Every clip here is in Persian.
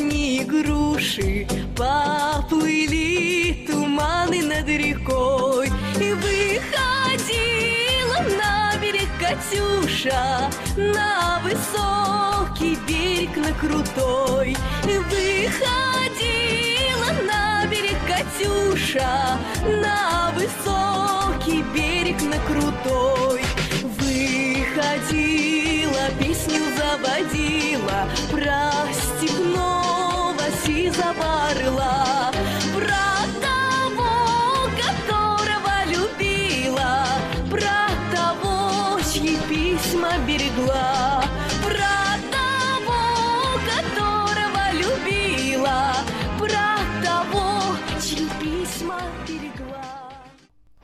яблони и груши Поплыли туманы над рекой. И выходила на берег Катюша На высокий берег, на крутой. И выходила на берег Катюша На высокий берег, на крутой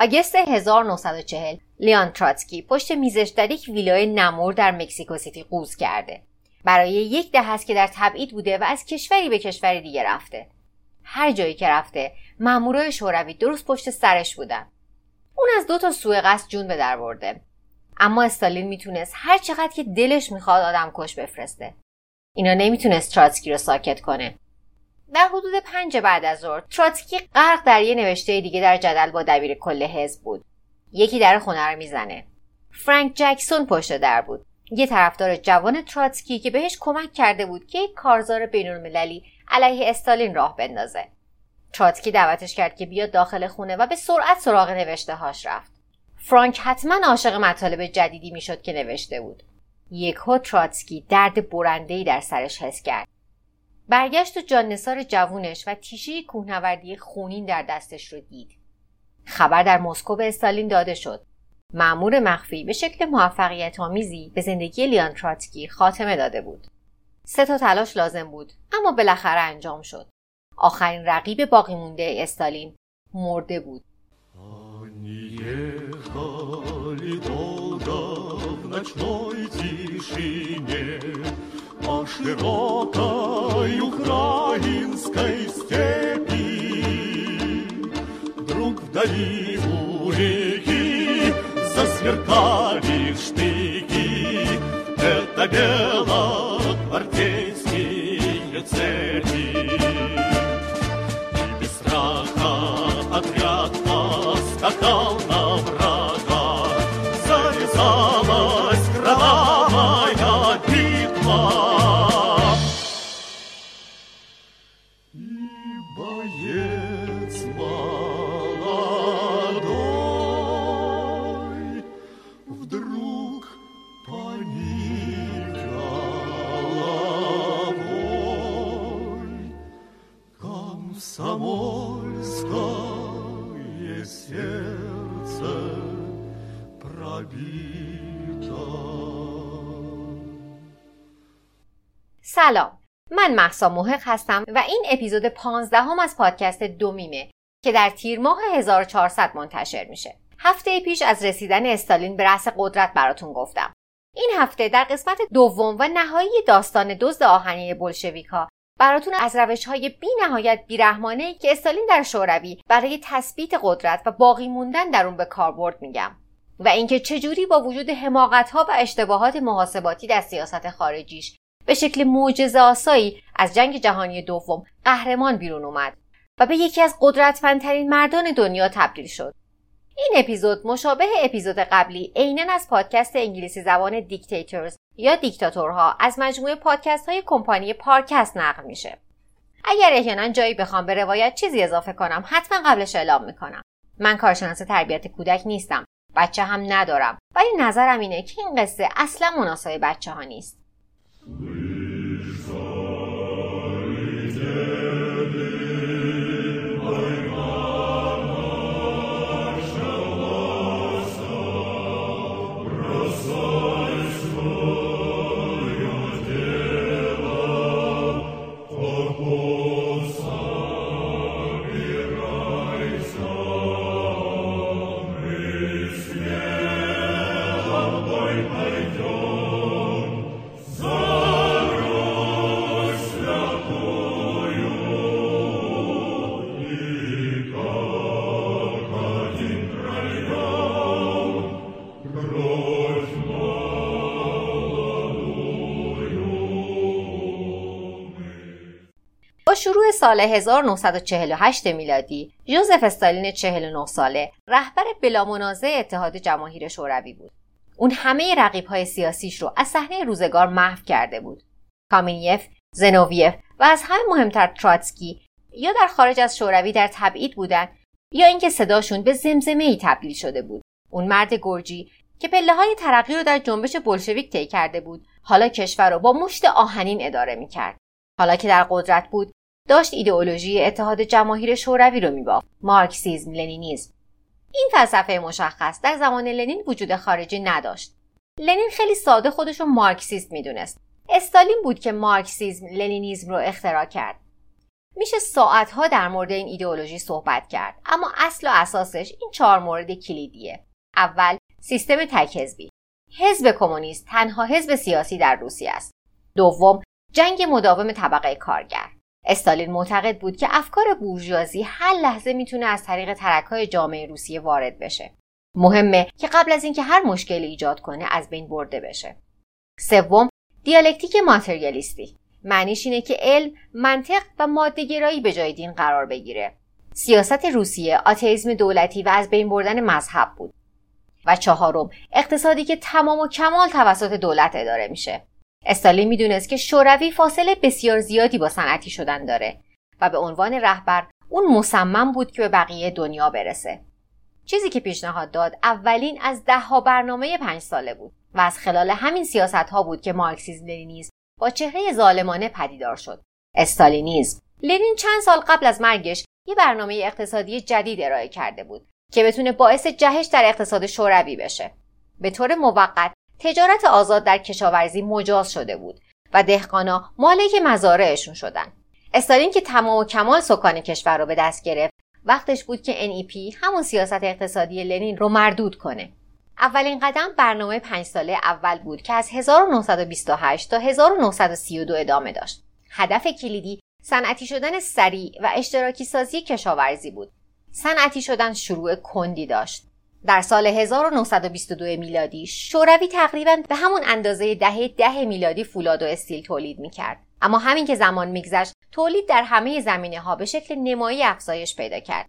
August 1940 لیان تراتسکی پشت میزش در یک ویلای نمور در مکزیکو سیتی قوز کرده. برای یک دهه است که در تبعید بوده و از کشوری به کشور دیگه رفته. هر جایی که رفته مامورای شوروی درست پشت سرش بودن. اون از دو تا سوء قصد جون به در برده. اما استالین می‌تونست هر چقدر که دلش می‌خواد آدم کش بفرسته. اینا نمی‌تونست تراتسکی رو ساکت کنه. در حدود پنج بعد از ظهر تراتسکی غرق در یه نوشته دیگه در جدل با دبیر کل حزب بود. یکی در خونه رو می‌زنه. فرانک جکسون پشت در بود. یه طرفدار جوان تراتسکی که بهش کمک کرده بود که یک کارزار بینالمللی علیه استالین راه بندازه. تراتسکی دعوتش کرد که بیاد داخل خونه و به سرعت سراغ نوشته هاش رفت. فرانک حتما عاشق مطالب جدیدی می‌شد که نوشته بود. یکهو تراتسکی درد برنده‌ای در سرش حس کرد. برگشت و جاننسار جوونش و تیشه کوهنوردی خونین در دستش رو دید. خبر در مسکو به استالین داده شد. معمور مخفی به شکل موفقیت آمیزی به زندگی لیان تراتسکی خاتمه داده بود. سه تا تلاش لازم بود اما بالاخره انجام شد. آخرین رقیب باقی مونده استالین مرده بود. По широкой украинской степи. Вдруг вдали у реки засверкали штыки. Это белогвардейские цепи. И без страха отряд поскакал на врага. Завязалась кровавая битва. محسا محق هستم و این اپیزود 15 هم از پادکست دومیمه که در تیر ماه 1400 منتشر میشه. هفته پیش از رسیدن استالین به رأس قدرت براتون گفتم. این هفته در قسمت دوم و نهایی داستان دزد آهنی بلشویکا براتون از روش های بی نهایت بیرحمانه که استالین در شوروی برای تثبیت قدرت و باقی موندن در اون به کار برد میگم. و اینکه چجوری با وجود حماقت ها و اشتباهات محاسباتی در سیاست خارجیش به شکل معجزه آسایی از جنگ جهانی دوم قهرمان بیرون اومد و به یکی از قدرتمندترین مردان دنیا تبدیل شد. این اپیزود مشابه اپیزود قبلی عینا از پادکست انگلیسی زبان دیکتاتورز یا دیکتاتورها از مجموعه پادکست های کمپانی پارکست نقل میشه. اگر احیانا جایی بخوام به روایت چیزی اضافه کنم حتما قبلش اعلام می‌کنم. من کارشناس تربیت کودک نیستم. بچه هم ندارم ولی نظرم اینه که این قصه اصلا مناسب بچه ها نیست. سال 1948 میلادی یوزف استالین 49 ساله رهبر بلامنازع اتحاد جماهیر شوروی بود. اون همه رقیب های سیاسیش رو از صحنه روزگار محو کرده بود. کامینیف زنوویف و از همه مهمتر تراتسکی یا در خارج از شوروی در تبعید بودن یا اینکه صداشون به زمزمه ای تبدیل شده بود. اون مرد گرجی که پله های ترقی رو در جنبش بلشویک طی کرده بود حالا کشور رو با مشت آهنین اداره می‌کرد. حالا که در قدرت بود داشت ایدئولوژی اتحاد جماهیر شوروی رو میبافت. مارکسیزم لنینیزم. این فلسفه مشخص در زمان لنین وجود خارجی نداشت. لنین خیلی ساده خودش رو مارکسیست می‌دونست. استالین بود که مارکسیزم لنینیزم رو اختراع کرد. میشه ساعتها در مورد این ایدئولوژی صحبت کرد اما اصل و اساسش این چهار مورد کلیدیه. اول سیستم تک حزبی حزب کمونیست تنها حزب سیاسی در روسیه است. دوم جنگ مداوم طبقه کارگر. استالین معتقد بود که افکار بورژوازی هر لحظه می‌تونه از طریق ترکهای جامعه روسیه وارد بشه. مهمه که قبل از اینکه هر مشکلی ایجاد کنه از بین برده بشه. سوم دیالکتیک ماتریالیستی. معنیش اینه که علم منطق و مادهگرایی به جای دین قرار بگیره. سیاست روسیه آتئیسم دولتی و از بین بردن مذهب بود. و چهارم اقتصادی که تمام و کمال توسط دولت اداره میشه. استالین می‌دونست که شوروی فاصله بسیار زیادی با صنعتی شدن داره و به عنوان رهبر اون مصمم بود که به بقیه دنیا برسه. چیزی که پیشنهاد داد اولین از دهها برنامه پنج ساله بود و از خلال همین سیاست ها بود که مارکسیسم لنینیسم با چهره ظالمانه پدیدار شد. استالینیزم لنین چند سال قبل از مرگش یه برنامه اقتصادی جدید ارائه کرده بود که بتونه باعث جهش در اقتصاد شوروی بشه. به طور موقت تجارت آزاد در کشاورزی مجاز شده بود و دهقانا مالک مزارعشون شدن. استالین که تمام و کمال سکان کشور رو به دست گرفت وقتش بود که NEP همون سیاست اقتصادی لنین رو مردود کنه. اولین قدم برنامه پنج ساله اول بود که از 1928 تا 1932 ادامه داشت. هدف کلیدی صنعتی شدن سریع و اشتراکی سازی کشاورزی بود. صنعتی شدن شروع کندی داشت. در سال 1922 میلادی شوروی تقریبا به همون اندازه دهه ده میلادی فولاد و استیل تولید می‌کرد. اما همین که زمان میگذشت تولید در همه زمینه ها به شکل نمایی افزایش پیدا کرد.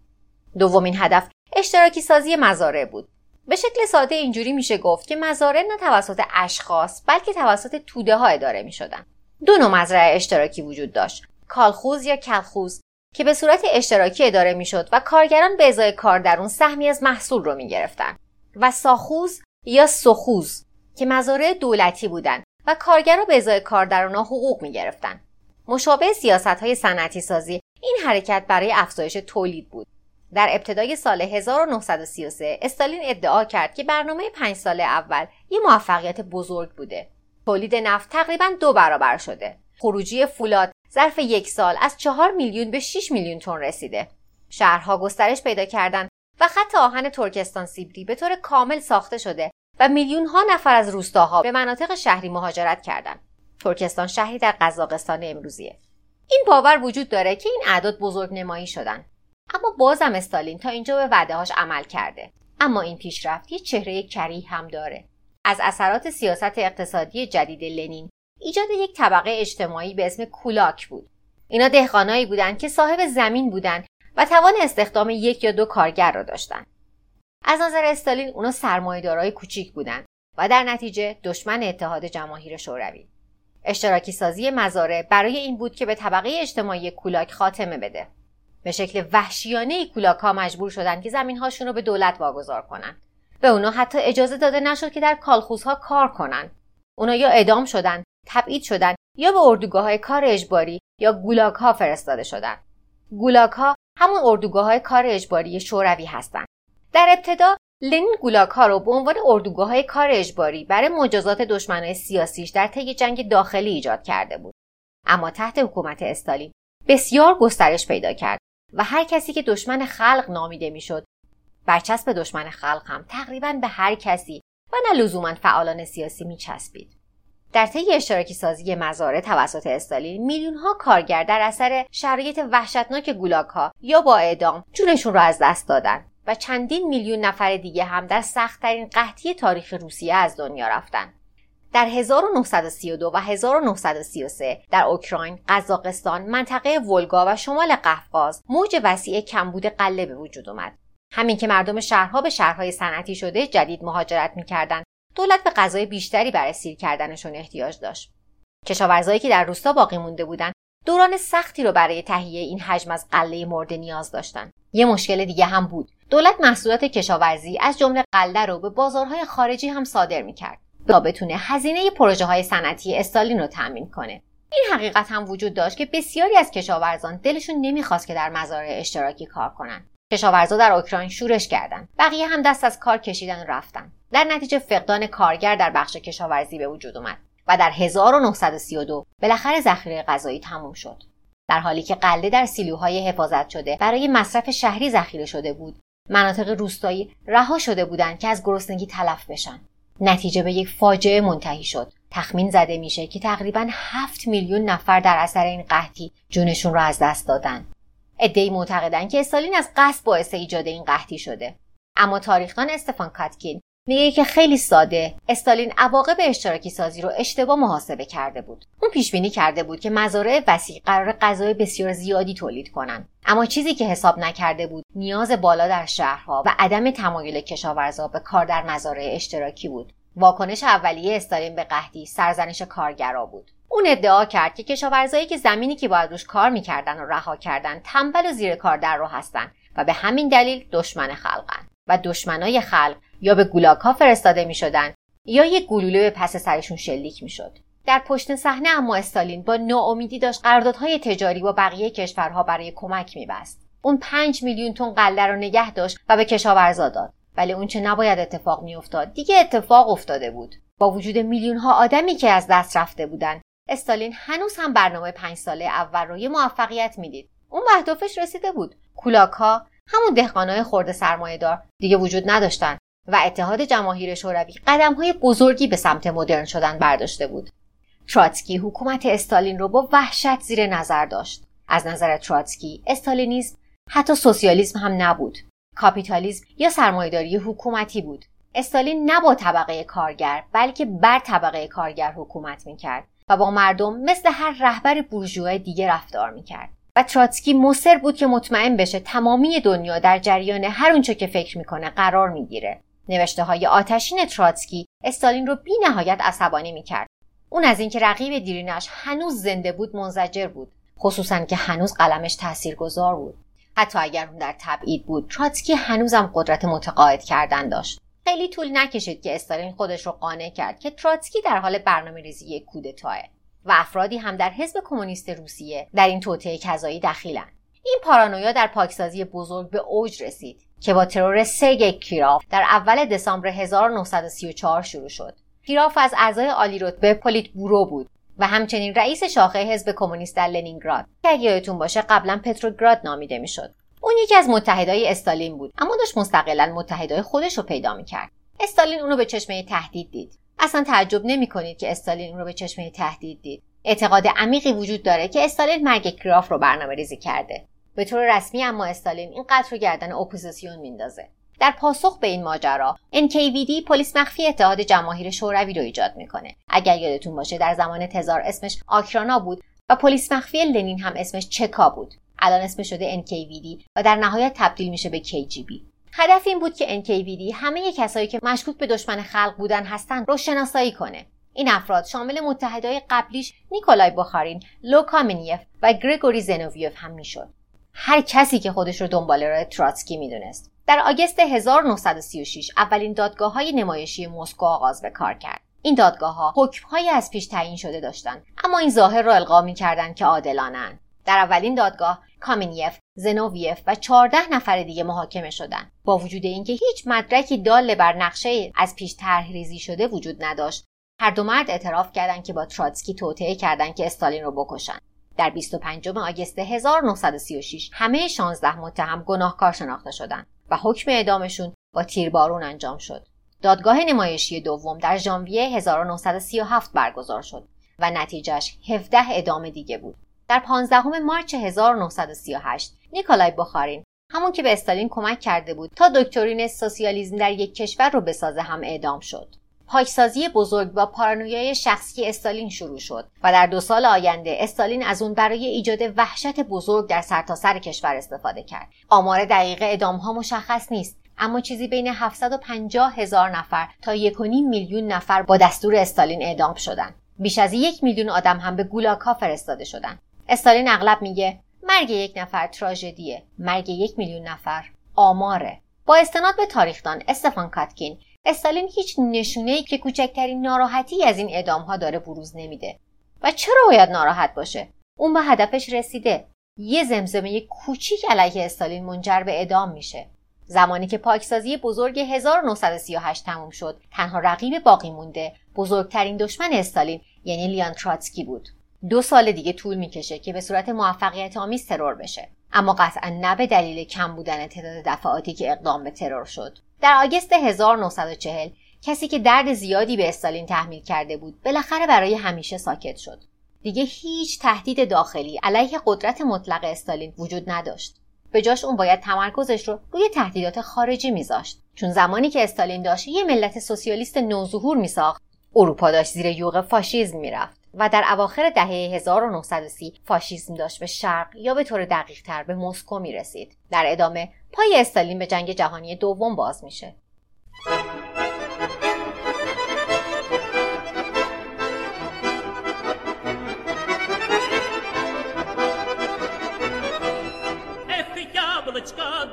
دومین هدف اشتراکی سازی مزارع بود. به شکل ساده اینجوری میشه گفت که مزارع نه توسط اشخاص بلکه توسط توده ها اداره می شدن. دو نوع مزرعه اشتراکی وجود داشت کالخوز یا کلخوز. که به صورت اشتراکی اداره می‌شد و کارگران به ازای کار در اون سهمی از محصول رو می‌گرفتن و ساخوز یا سخوز که مزارع دولتی بودند و کارگران به ازای کار در اونها حقوق می‌گرفتن مشابه سیاست های صنعتی سازی این حرکت برای افزایش تولید بود در ابتدای سال 1933 استالین ادعا کرد که برنامه پنج ساله اول یه موفقیت بزرگ بوده. تولید نفت تقریبا دو برابر شده. خروجی فولاد ظرف یک سال از چهار میلیون به 6 میلیون تن رسیده. شهرها گسترش پیدا کردند و خط آهن ترکستان سیبری به طور کامل ساخته شده و میلیون ها نفر از روستاها به مناطق شهری مهاجرت کردند. ترکستان شهری در قزاقستان امروزیه. این باور وجود داره که این اعداد بزرگ نمایی شدن اما بازم استالین تا اینجا به وعدههاش عمل کرده اما این پیشرفت یه چهره کری هم داره از اثرات سیاست اقتصادی جدید لنین ایجاد یک طبقه اجتماعی به اسم کولاک بود اینا دهقانایی بودند که صاحب زمین بودند و توان استخدام یک یا دو کارگر را داشتند از نظر استالین اونا سرمایه‌دارای کوچیک بودند و در نتیجه دشمن اتحاد جماهیر شوروی اشتراکی سازی مزارع برای این بود که به طبقه اجتماعی کولاک خاتمه بده به شکل وحشیانه کولاک ها مجبور شدند که زمین هاشون رو به دولت واگذار کنند. به اونا حتی اجازه داده نشد که در کالخوزها کار کنند. اونا یا اعدام شدند، تبعید شدند یا به اردوگاه های کار اجباری یا گولاک ها فرستاده شدند. گولاک ها همون اردوگاه های کار اجباری شوروی هستند. در ابتدا لنین گولاک ها رو به عنوان اردوگاه های کار اجباری برای مجازات دشمنای سیاسیش در طی جنگ داخلی ایجاد کرده بود. اما تحت حکومت استالین بسیار گسترش پیدا کرد و هر کسی که دشمن خلق نامیده می‌شد برچسب دشمن خلق هم تقریبا به هر کسی و نه لزوما فعالان سیاسی میچسبید در طی اشتراکی سازی مزارع توسط استالین میلیون ها کارگر در اثر شرایط وحشتناک گولاک ها یا با اعدام جونشون را از دست دادن و چندین میلیون نفر دیگه هم در سختترین قحطی تاریخ روسیه از دنیا رفتن در 1932 و 1933 در اوکراین، قزاقستان، منطقه ولگا و شمال قفقاز موج وسیع کمبود قله به وجود اومد. همین که مردم شهرها به شهرهای صنعتی شده جدید مهاجرت می‌کردند دولت به غذای بیشتری برای سیر کردنشون احتیاج داشت. کشاورزایی که در روستا باقی مونده بودند دوران سختی رو برای تهیه این حجم از قله مرده نیاز داشتند یه مشکل دیگه هم بود. دولت محصولات کشاورزی از جمله قله رو به بازارهای خارجی هم صادر می‌کرد. تا بتونه هزینه پروژه های صنعتی استالین رو تأمین کنه. این حقیقت هم وجود داشت که بسیاری از کشاورزان دلشون نمی‌خواست که در مزارع اشتراکی کار کنند کشاورزا در اوکراین شورش کردند بقیه هم دست از کار کشیدن و رفتن. در نتیجه فقدان کارگر در بخش کشاورزی به وجود اومد و در 1932 بالاخره ذخیره غذایی تموم شد. در حالی که قله در سیلوهای حفاظت شده برای مصرف شهری ذخیره شده بود مناطق روستایی رها شده بودند که از گرسنگی تلف بشن. نتیجه به یک فاجعه منتهی شد. تخمین زده میشه که تقریبا 7 میلیون نفر در اثر این قحطی جونشون را از دست دادن. ادعی معتقدند که استالین از قصد باعث ایجاد این قحطی شده. اما تاریخدان استفان کاتکین میگه که خیلی ساده. استالین عواقب اشتراکی سازی رو اشتباه محاسبه کرده بود. اون پیش بینی کرده بود که مزارع وسیع قرار غذای بسیار زیادی تولید کنند اما چیزی که حساب نکرده بود نیاز بالا در شهرها و عدم تمایل کشاورزا به کار در مزارع اشتراکی بود. واکنش اولیه استالین به قحطی سرزنش کارگرا بود. اون ادعا کرد که کشاورزایی که زمینی که باید روش کار می‌کردن و رها کردن تنبل و زیر کار در رو هستن و به همین دلیل دشمن خلقن و دشمنای خلق یا به گولاک فرستاده می‌شدن یا یک گلوله به پس سرشون شلیک می‌شد در پشت صحنه اما استالین با ناامیدی داشت قراردادهای تجاری با بقیه کشورها برای کمک میبست اون پنج میلیون تن قله رو نگه داشت و به کشاورزا داد. ولی اون چه نباید اتفاق میافتاد دیگه اتفاق افتاده بود. با وجود میلیون ها آدمی که از دست رفته بودند استالین هنوز هم برنامه پنج ساله اول رو یه موفقیت می‌دید اون به رسیده بود. کولاک ها همون دهقانای خورده سرمایه دار دیگه وجود نداشتن. و اتحاد جماهیر شوروی قدم های بزرگی به سمت مدرن شدن برداشته بود. تراتسکی حکومت استالین رو با وحشت زیر نظر داشت. از نظر تراتسکی استالینیزم حتی سوسیالیسم هم نبود. کاپیتالیسم یا سرمایهداری حکومتی بود. استالین نه با طبقه کارگر بلکه بر طبقه کارگر حکومت می‌کرد و با مردم مثل هر رهبر بورژوا دیگه رفتار می‌کرد. و تراتسکی مصر بود که مطمئن بشه تمامی دنیا در جریان هر اونچه که فکر می‌کنه قرار می‌گیره. نوشته های آتشین تراتسکی استالین رو بی نهایت عصبانی می‌کرد. اون از اینکه رقیب دیرینش هنوز زنده بود منزجر بود. خصوصا که هنوز قلمش تاثیرگذار بود. حتی اگر اون در تبعید بود تراتسکی هنوزم قدرت متقاعد کردن داشت. خیلی طول نکشید که استالین خودش رو قانع کرد که تراتسکی در حال برنامه ریزی کودتاست و افرادی هم در حزب کمونیست روسیه در این توطئه کذایی دخیلند این پارانویا در پاکسازی بزرگ به اوج رسید. که با ترور سرگی کیراف در اول دسامبر 1934 شروع شد. کیراف از اعضای عالی رتبه پولیت‌بورو بود و همچنین رئیس شاخه حزب کمونیست در لنینگراد. که اگه یادتون باشه قبلا پتروگراد نامیده می‌شد. اون یکی از متحدای استالین بود اما داشت مستقلا متحدای خودش رو پیدا می‌کرد. استالین اونو به چشم تهدید دید. اصلا تعجب نمی کنید که استالین اون رو به چشم تهدید دید. اعتقاد عمیقی وجود داره که استالین مرگ کیراف رو برنامه ریزی کرده. به طور رسمی اما استالین این قتل رو گردن اپوزیسیون میندازه. در پاسخ به این ماجرا NKVD پلیس مخفی اتحاد جماهیر شوروی رو ایجاد می‌کنه. اگر یادتون باشه در زمان تزار اسمش آکرانا بود و پلیس مخفی لنین هم اسمش چکا بود. الان اسمش شده NKVD و در نهایت تبدیل میشه به KGB هدف این بود که NKVD همه کسایی که مشکوک به دشمن خلق بودن هستند رو شناسایی کنه. این افراد شامل متحدای قبلیش نیکولای بخارین، لو کامنیف و گرگوری زنوویف هم می‌شد. هر کسی که خودش رو دنبال راه تراتسکی می‌دونست. در August 1936 اولین دادگاه های نمایشی مسکو آغاز به کار کرد. این دادگاه ها حکم از پیش تعیین شده داشتند اما این ظاهر را القا می‌کردند که عادلانند. در اولین دادگاه کامینیف، زنوویف و 14 نفر دیگه محاکمه شدند. با وجود اینکه هیچ مدرکی دال بر نقشه از پیش طرح ریزی شده وجود نداشت، هر دو مرد اعتراف کردند که با تراتسکی توطئه کردند که استالین رو بکشند. در 25 آگوست 1936 همه 16 متهم گناهکار شناخته شدند و حکم اعدامشون با تیربارون انجام شد. دادگاه نمایشی دوم در ژانویه 1937 برگزار شد و نتیجهش 17 ادامه دیگه بود. در 15 مارچ 1938 نیکولای بخارین همون که به استالین کمک کرده بود تا دکترین سوسیالیسم در یک کشور رو بسازه هم اعدام شد. پاکسازی بزرگ با پارانویای شخصی استالین شروع شد و در دو سال آینده استالین از اون برای ایجاد وحشت بزرگ در سرتاسر سر کشور استفاده کرد آمار دقیق ادام ها مشخص نیست اما چیزی بین 750 هزار نفر تا 1.5 میلیون نفر با دستور استالین اعدام شدند. بیش از یک میلیون آدم هم به گولاکا فرستاده شدند. استالین اغلب میگه مرگ یک نفر تراژدیه، مرگ یک میلیون نفر آماره. با استناد به تاریخدان استفان کاتکین استالین هیچ نشونه ای که کوچکترین ناراحتی از این اعدام ها داره بروز نمیده. و چرا باید ناراحت باشه؟ اون به هدفش رسیده. یه زمزمه کوچیک علیه استالین منجر به اعدام میشه. زمانی که پاکسازی بزرگ 1938 تموم شد تنها رقیب باقی مونده بزرگترین دشمن استالین یعنی لیان تراتسکی بود. دو سال دیگه طول می‌کشه که به صورت موفقیت آمیز ترور بشه. اما قطعا نه به دلیل کم بودن تعداد دفعاتی که اقدام به ترور شد. در آگست 1940 کسی که درد زیادی به استالین تحمیل کرده بود بالاخره برای همیشه ساکت شد. دیگه هیچ تهدید داخلی علیه قدرت مطلق استالین وجود نداشت. به جاش اون باید تمرکزش رو روی تهدیدات خارجی میذاشت. چون زمانی که استالین داشت یه ملت سوسیالیست نوظهور میساخت اروپا داشت زیر یوغ فاشیزم می‌رفت. و در اواخر دهه 1930 فاشیسم داشت به شرق یا به طور دقیق تر به مسکو می رسید. در ادامه پای استالین به جنگ جهانی دوم باز میشه.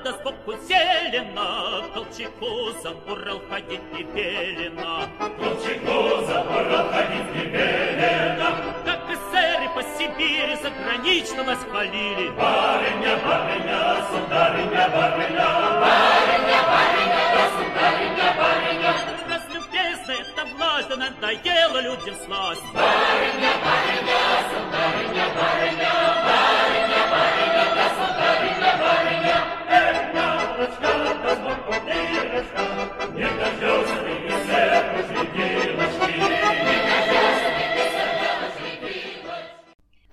Да сбоку зелено, Колчаку за Урал ходить не велено. Колчаку за Урал ходить не велено. Как эсеры по Сибири загранично нас хвалили. Барыня, барыня, сударыня, барыня. Барыня, барыня, государыня, барыня. Раз любезная эта власть, да надоела людям сласть. Барыня, барыня, сударыня. Барыня,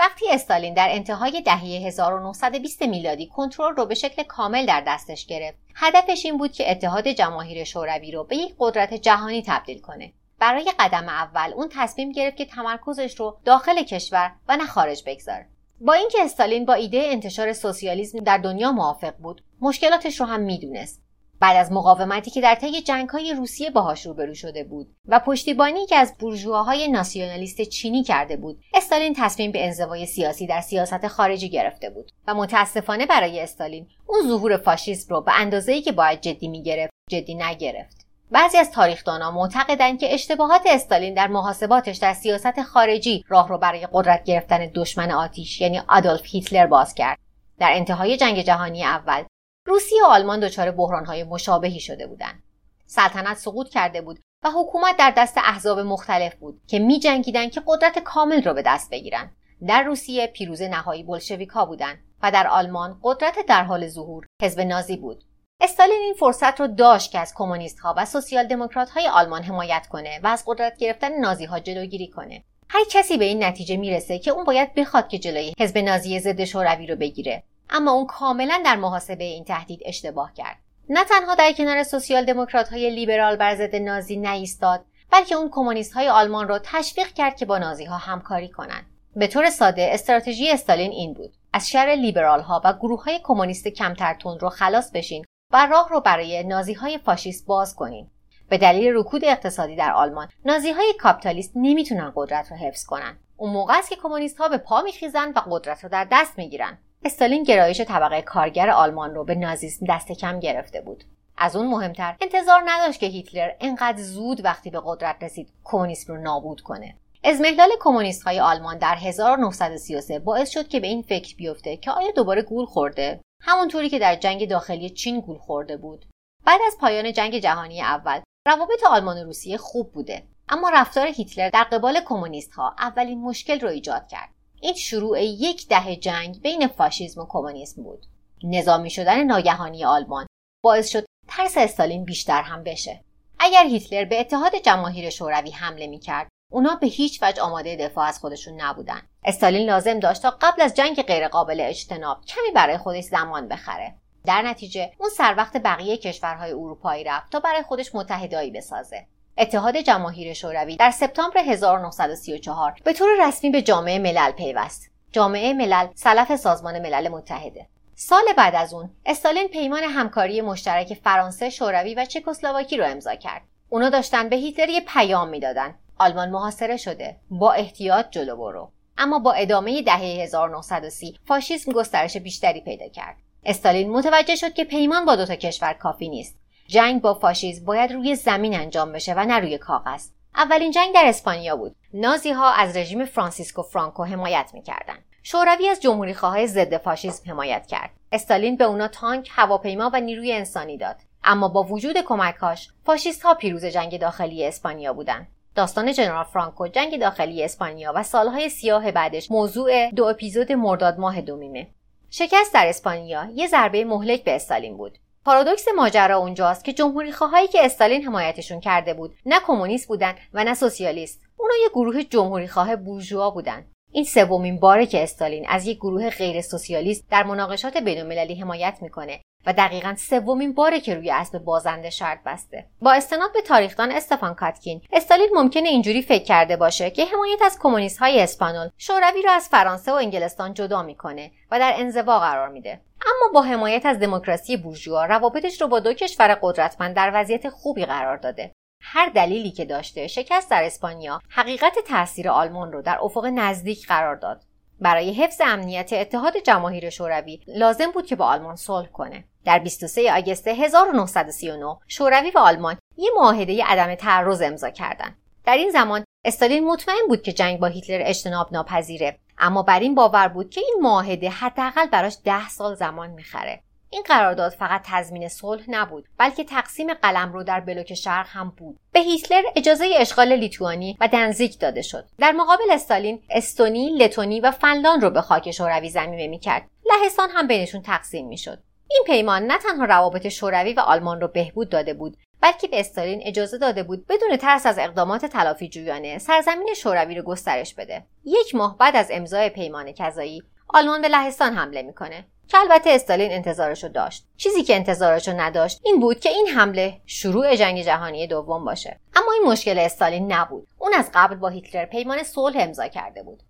وقتی استالین در انتهای دهه 1920 میلادی کنترل رو به شکل کامل در دستش گرفت هدفش این بود که اتحاد جماهیر شوروی رو به یک قدرت جهانی تبدیل کنه. برای قدم اول اون تصمیم گرفت که تمرکزش رو داخل کشور و نه خارج بگذاره. با اینکه استالین با ایده انتشار سوسیالیسم در دنیا موافق بود مشکلاتش رو هم می‌دونست. بعد از مقاومتی که در طی جنگهای روسیه باهاش روبرو شده بود و پشتیبانی که از بورژواهای ناسیونالیست چینی کرده بود استالین تصمیم به انزوای سیاسی در سیاست خارجی گرفته بود و متاسفانه برای استالین اون ظهور فاشیسم رو به اندازه‌ای که باید جدی می‌گرفت جدی نگرفت. بعضی از تاریخدانان معتقدند که اشتباهات استالین در محاسباتش در سیاست خارجی راه رو برای قدرت گرفتن دشمن آتیش یعنی آدولف هیتلر باز کرد. در انتهای جنگ جهانی اول روسیه و آلمان دچار بحرانهای مشابهی شده بودند. سلطنت سقوط کرده بود و حکومت در دست احزاب مختلف بود که می جنگیدن که قدرت کامل را به دست بگیرن در روسیه پیروز نهایی بلشویکا بودند و در آلمان قدرت در حال ظهور حزب نازی بود. استالین این فرصت رو داشت که از کمونیست ها و سوسیال دموکرات های آلمان حمایت کنه و از قدرت گرفتن نازی ها جلوگیری کنه. هر کسی به این نتیجه می‌رسه که اون باید بخواد که جلوی حزب نازی ضد شوروی رو بگیره. اما اون کاملا در محاسبه این تهدید اشتباه کرد. نه تنها در کنار سوسیال دموکرات های لیبرال بر ضد نازی نایستاد بلکه اون کمونیست های آلمان را تشویق کرد که با نازی ها همکاری کنند. به طور ساده استراتژی استالین این بود. از شر لیبرال ها و گروه های کمونیست کمتر تند رو خلاص بشین و راه رو برای نازی های فاشیست باز کنین. به دلیل رکود اقتصادی در آلمان نازی های کاپیتالیست نمی‌تونن قدرت رو حفظ کنن. اون موقع است که کمونیست ها به پا میخیزن و قدرت رو در دست می‌گیرن. استالین گرایش طبقه کارگر آلمان رو به نازیسم دست کم گرفته بود. از اون مهمتر انتظار نداشت که هیتلر انقدر زود وقتی به قدرت رسید کمونیسم رو نابود کنه. ازمهلال کمونیست های آلمان در 1933 باعث شد که به این فکر بیفته که آیا دوباره گول خورده؟ همونطوری که در جنگ داخلی چین گول خورده بود. بعد از پایان جنگ جهانی اول روابط آلمان و روسیه خوب بوده اما رفتار هیتلر در قبال کمونیست ها اولین مشکل رو ایجاد کرد. این شروع یک دهه جنگ بین فاشیسم و کمونیسم بود. نظامی شدن ناگهانی آلمان باعث شد ترس استالین بیشتر هم بشه. اگر هیتلر به اتحاد جماهیر شوروی حمله می‌کرد اونا به هیچ وجه آماده دفاع از خودشون نبودن. استالین لازم داشت تا قبل از جنگ غیرقابل اجتناب کمی برای خودش زمان بخره. در نتیجه اون سر وقت بقیه کشورهای اروپایی رفت تا برای خودش متحدایی بسازه. اتحاد جماهیر شوروی در سپتامبر 1934 به طور رسمی به جامعه ملل پیوست. جامعه ملل سلف سازمان ملل متحده. سال بعد از اون استالین پیمان همکاری مشترک فرانسه، شوروی و چکسلواکی رو امضا کرد. اونا داشتن به هیتلر یه پیام می‌دادن. آلمان محاصره شده. با احتیاط جلو برو. اما با ادامه دهه 1930 فاشیسم گسترش بیشتری پیدا کرد. استالین متوجه شد که پیمان با دو تا کشور کافی نیست. جنگ با فاشیسم باید روی زمین انجام بشه و نه روی کاغذ. اولین جنگ در اسپانیا بود. نازی ها از رژیم فرانسیسکو فرانکو حمایت می‌کردند. شوروی از جمهوری خواه ضد فاشیسم حمایت کرد. استالین به اونا تانک، هواپیما و نیروی انسانی داد. اما با وجود کمکهاش فاشیست ها پیروز جنگ داخلی اسپانیا بودند. داستان جنرال فرانکو جنگ داخلی اسپانیا و سالهای سیاه بعدش موضوع دو اپیزود مرداد ماه دومیمه شکست در اسپانیا یه ضربه مهلک به استالین بود پارادوکس ماجرا اونجاست که جمهوری خواهایی که استالین حمایتشون کرده بود نه کمونیست بودن و نه سوسیالیست. اونا یه گروه جمهوری خواه بورژوا بودن. این سومین باره که استالین از یک گروه غیر سوسیالیست در مناقشات بینالمللی حمایت می‌کنه. و دقیقا سومین باره که روی اسب بازنده شرط بسته. با استناد به تاریخدان استفان کاتکین استالین ممکنه اینجوری فکر کرده باشه که حمایت از کمونیست های اسپانول شوروی را از فرانسه و انگلستان جدا می‌کنه و در انزوا قرار میده. اما با حمایت از دموکراسی بورژوا روابطش رو با دو کشور قدرتمند در وضعیت خوبی قرار داده. هر دلیلی که داشته شکست در اسپانیا حقیقت تاثیر آلمان رو در افق نزدیک قرار داد. برای حفظ امنیت اتحاد جماهیر شوروی لازم بود که با آلمان صلح کنه در 23 آگوست 1939 شوروی و آلمان یه معاهده عدم تعرض امضا کردند. در این زمان استالین مطمئن بود که جنگ با هیتلر اجتناب ناپذیره اما بر این باور بود که این معاهده حداقل براش ده سال زمان می‌خره این قرارداد فقط تضمین صلح نبود بلکه تقسیم قلم رو در بلوک شرق هم بود. به هیتلر اجازه اشغال لیتوانی و دنزیک داده شد. در مقابل استالین استونی لتونی و فنلاند رو به خاک شوروی زمینه می‌کرد. لهستان هم بینشون تقسیم می‌شد. این پیمان نه تنها روابط شوروی و آلمان رو بهبود داده بود بلکه به استالین اجازه داده بود بدون ترس از اقدامات تلافی جویانه سرزمین شوروی رو گسترش بده. یک ماه بعد از امضای پیمان کذایی آلمان به لهستان حمله می‌کنه. که البته استالین انتظارشو داشت. چیزی که انتظارشو نداشت این بود که این حمله شروع جنگ جهانی دوم باشه. اما این مشکل استالین نبود. اون از قبل با هیتلر پیمان صلح امضا کرده بود.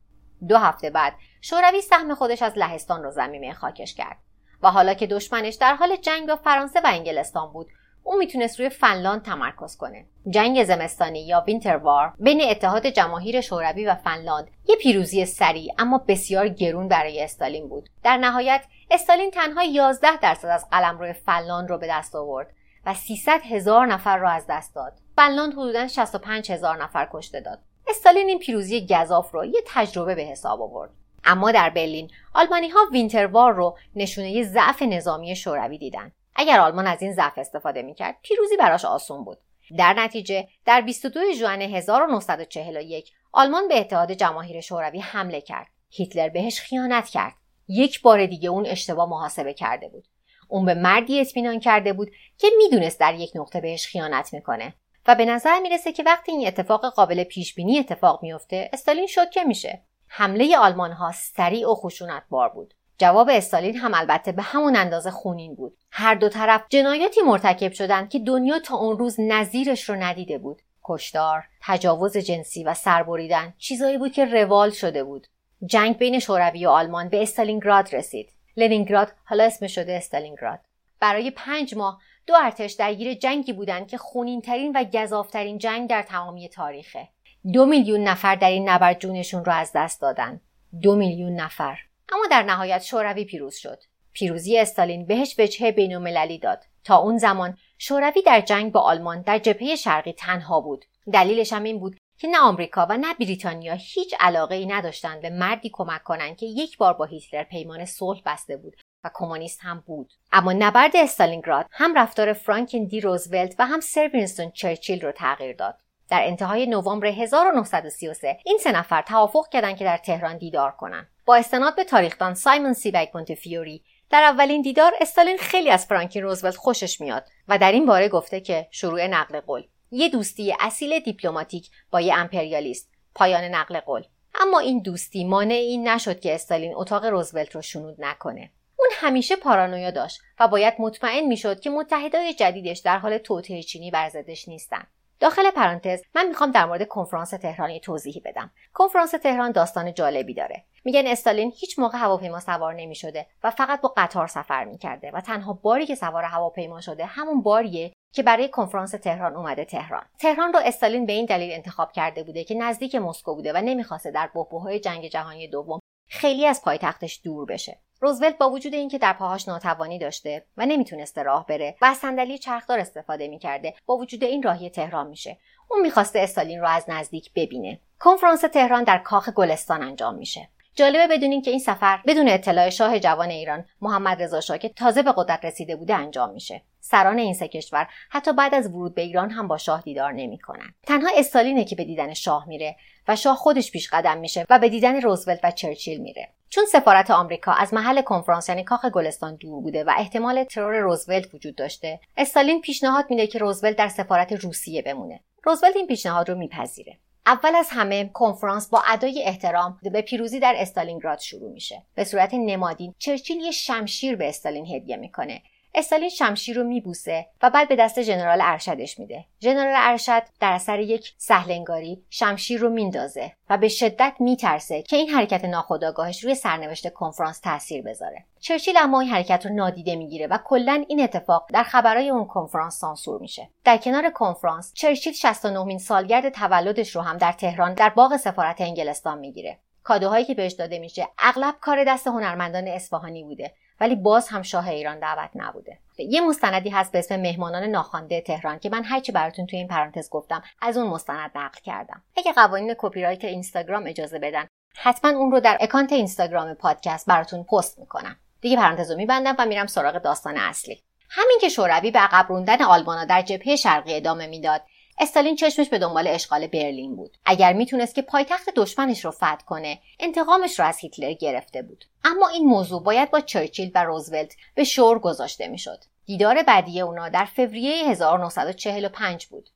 دو هفته بعد شوروی سهم خودش از لهستان رو زمینه خاکش کرد. و حالا که دشمنش در حال جنگ با فرانسه و انگلستان بود او می‌تونست روی فنلاند تمرکز کنه. جنگ زمستانی یا وینتر وار بین اتحاد جماهیر شوروی و فنلاند یه پیروزی سریع اما بسیار گرون برای استالین بود. در نهایت استالین تنها 11 درصد از قلمرو فنلاند رو به دست آورد و 300 هزار نفر را از دست داد. فنلاند حدودا 65 هزار نفر کشته داد. استالین این پیروزی گذاف رو یه تجربه به حساب آورد. اما در برلین آلمانی ها وینتروار رو نشونه ضعف نظامی شوروی دیدن. اگر آلمان از این ضعف استفاده می‌کرد پیروزی براش آسون بود. در نتیجه در 22 ژوئن 1941 آلمان به اتحاد جماهیر شوروی حمله کرد. هیتلر بهش خیانت کرد. یک بار دیگه اون اشتباه محاسبه کرده بود. اون به مردی اطمینان کرده بود که می‌دونست در یک نقطه بهش خیانت می‌کنه. و به نظر می‌رسه که وقتی این اتفاق قابل پیش بینی اتفاق میفته استالین شوکه میشه. حمله آلمان ها سریع و خشونتبار بود. جواب استالین هم البته به همون اندازه خونین بود. هر دو طرف جنایاتی مرتکب شدند که دنیا تا اون روز نظیرش رو ندیده بود. کشدار تجاوز جنسی و سربریدن چیزایی بود که روال شده بود. جنگ بین شوروی و آلمان به استالینگراد رسید. لنینگراد حالا اسم شده استالینگراد. برای پنج ماه دو ارتش درگیر جنگی بودند که خونینترین و گذافترین جنگ در تمامی تاریخه. دو میلیون نفر در این نبرد جونشون رو از دست دادن. دو میلیون نفر. اما در نهایت شوروی پیروز شد. پیروزی استالین بهش وجهه بینالمللی داد. تا اون زمان شوروی در جنگ با آلمان در جبهه شرقی تنها بود. دلیلش هم این بود که نه آمریکا و نه بریتانیا هیچ علاقه ای نداشتند به مردی کمک کنند که یک بار با هیتلر پیمان صلح بسته بود و کمونیست هم بود. اما نبرد استالینگراد هم رفتار فرانکلین دی روزولت و هم سر وینستون چرچیل رو تغییر داد. در انتهای نوامبر 1933 این سه نفر توافق کردند که در تهران دیدار کنند. با استناد به تاریخدان سایمون سیبک مونتفیوری در اولین دیدار استالین خیلی از فرانکلین روزولت خوشش میاد و در این باره گفته که شروع نقل قول. یه دوستی اصیل دیپلماتیک با یه امپریالیست پایان نقل قول. اما این دوستی مانع این نشد که استالین اتاق روزولت رو شنود نکنه. اون همیشه پارانویا داشت و باید مطمئن می‌شد که متحدای جدیدش در حال توطئه چینی بر ضدش نیستن. داخل پرانتز من می‌خوام در مورد کنفرانس تهرانی توضیحی بدم. کنفرانس تهران داستان جالبی داره. میگن استالین هیچ موقع هواپیما سوار نمی‌شده و فقط با قطار سفر می‌کرده و تنها باری که سوار هواپیما شده همون باریه که برای کنفرانس تهران اومده تهران. تهران رو استالین به این دلیل انتخاب کرده بوده که نزدیک مسکو بوده و نمی‌خواسته در بحبوحهای جنگ جهانی دوم خیلی از پایتختش دور بشه. روزولت با وجود اینکه در پاهاش ناتوانی داشته و نمی‌تونسته راه بره و از صندلی چرخدار استفاده می‌کرده با وجود این راهی تهران میشه. اون می‌خواسته استالین رو از نزدیک ببینه. کنفرانس تهران در کاخ گلستان انجام میشه. جالبه بدونین که این سفر بدون اطلاع شاه جوان ایران محمد رضا شاه که تازه به قدرت رسیده بوده انجام میشه. سران این سه کشور حتی بعد از ورود به ایران هم با شاه دیدار نمی‌کنن تنها استالینه که به دیدن شاه میره و شاه خودش پیش قدم میشه و به دیدن روزولت و چرچیل میره. چون سفارت آمریکا از محل کنفرانس یعنی کاخ گلستان دور بوده و احتمال ترور روزولت وجود داشته استالین پیشنهاد میده که روزولت در سفارت روسیه بمونه. روزولت این پیشنهاد رو میپذیره. اول از همه کنفرانس با ادای احترام به پیروزی در استالینگراد شروع میشه. به صورت نمادین چرچیل یه شمشیر به استالین هدیه می‌کنه. استالین شمشیر رو میبوسه و بعد به دست ژنرال ارشدش میده. ژنرال ارشد در اثر یک سهلنگاری شمشیر رو میندازه و به شدت میترسه که این حرکت ناخودآگاهش روی سرنوشت کنفرانس تاثیر بذاره. چرچیل اما این حرکت رو نادیده می‌گیره و کلا این اتفاق در خبرهای اون کنفرانس سانسور میشه. در کنار کنفرانس چرچیل 69 مین سالگرد تولدش رو هم در تهران در باغ سفارت انگلستان می‌گیره. کادوهایی که بهش داده میشه اغلب کار دست هنرمندان اصفهانی بوده. ولی باز هم شاه ایران دعوت نبوده. یه مستندی هست به اسم مهمانان ناخوانده تهران که من هرچی براتون توی این پرانتز گفتم از اون مستند نقل کردم. اگه قوانین کپی رایت اینستاگرام اجازه بدن حتما اون رو در اکانت اینستاگرام پادکست براتون پست می‌کنم. دیگه پرانتز رو میبندم و میرم سراغ داستان اصلی. همین که شوروی به عقب روندن آلمانا در جبهه شرقی ادامه می‌داد. استالین چشمش به دنبال اشغال برلین بود. اگر می‌تونست که پایتخت دشمنش رو فتح کنه انتقامش رو از هیتلر گرفته بود. اما این موضوع باید با چرچیل و روزولت به شور گذاشته می‌شد. دیدار بعدی اونا در فوریه 1945 بود.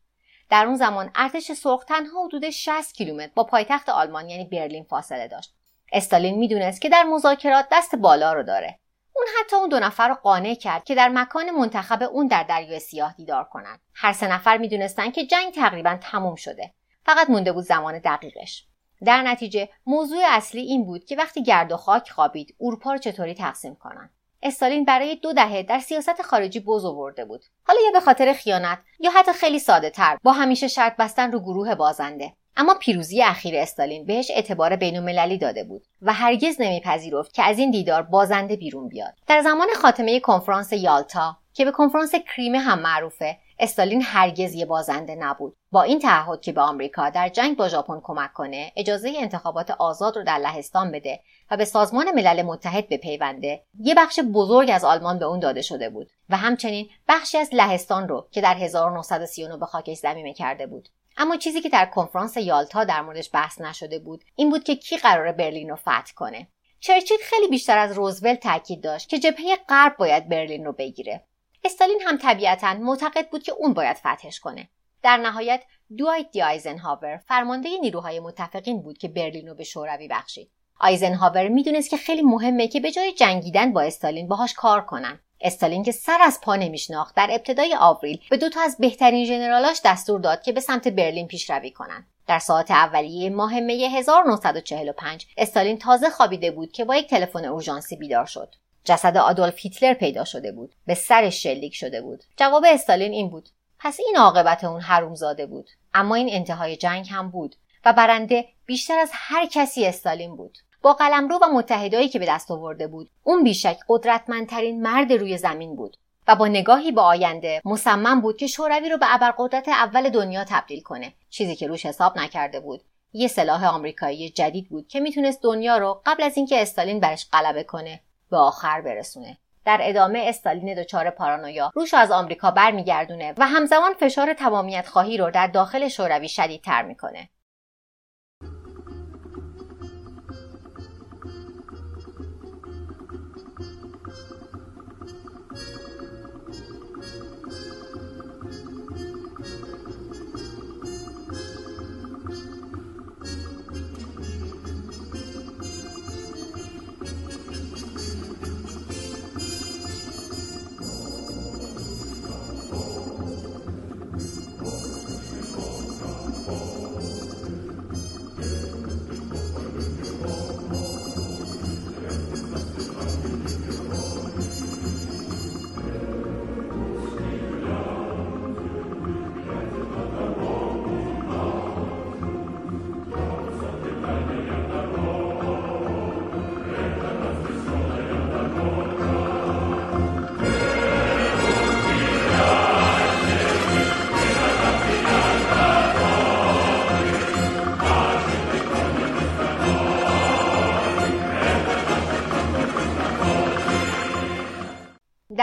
در اون زمان ارتش سرخ تنها حدود 60 کیلومتر با پایتخت آلمان یعنی برلین فاصله داشت. استالین می‌دونست که در مذاکرات دست بالا رو داره. اون حتی اون دو نفر رو قانع کرد که در مکان منتخب اون در دریای سیاه دیدار کنند. هر سه نفر می‌دونستند که جنگ تقریبا تموم شده. فقط مونده بود زمان دقیقش. در نتیجه موضوع اصلی این بود که وقتی گرد و خاک خوابید اروپا رو چطوری تقسیم کنند استالین برای دو دهه در سیاست خارجی بز آورده بود. حالا یا به خاطر خیانت یا حتی خیلی ساده تر با همیشه شرط بستن رو گروه بازنده. اما پیروزی اخیر استالین بهش اعتبار بینالمللی داده بود و هرگز نمیپذیرفت که از این دیدار بازنده بیرون بیاد. در زمان خاتمه کنفرانس یالتا که به کنفرانس کریمه هم معروفه استالین هرگز یه بازنده نبود. با این تعهد که به آمریکا در جنگ با ژاپن کمک کنه اجازه انتخابات آزاد رو در لهستان بده و به سازمان ملل متحد بپیونده یه بخش بزرگ از آلمان به اون داده شده بود و همچنین بخشی از لهستان رو که در 1939 به خاکش زمینه کرده بود. اما چیزی که در کنفرانس یالتا در موردش بحث نشده بود این بود که کی قرار برلین رو فتح کنه. چرچیل خیلی بیشتر از روزولت تاکید داشت که جبهه غرب باید برلین رو بگیره. استالین هم طبیعتا معتقد بود که اون باید فتحش کنه. در نهایت دوایت دی آیزنهاور فرمانده نیروهای متفقین بود که برلین رو به شوروی بخشید. آیزنهاور می‌دونست که خیلی مهمه که به جای جنگیدن با استالین باهاش کار کنن. استالین که سر از پا نمیشناخت در ابتدای آوریل به دو تا از بهترین ژنرالاش دستور داد که به سمت برلین پیشروی کنند در ساعت اولیه ماه می 1945 استالین تازه خوابیده بود که با یک تلفن اورژانسی بیدار شد. جسد آدولف هیتلر پیدا شده بود. به سرش شلیک شده بود. جواب استالین این بود. پس این عاقبت اون حرومزاده بود. اما این انتهای جنگ هم بود و برنده بیشتر از هر کسی استالین بود. با قلمرو و متحدایی که به دست آورده بود. اون بیشک قدرتمندترین مرد روی زمین بود و با نگاهی به آینده مصمم بود که شوروی رو به ابرقدرت اول دنیا تبدیل کنه. چیزی که روش حساب نکرده بود. یه سلاح آمریکایی جدید بود که می‌تونست دنیا رو قبل از اینکه استالین برش غلبه کنه به آخر برسونه. در ادامه استالین دچار پارانویا روش از آمریکا برمیگردونه و همزمان فشار تمامیت خواهی رو در داخل شوروی شدیدتر می‌کنه.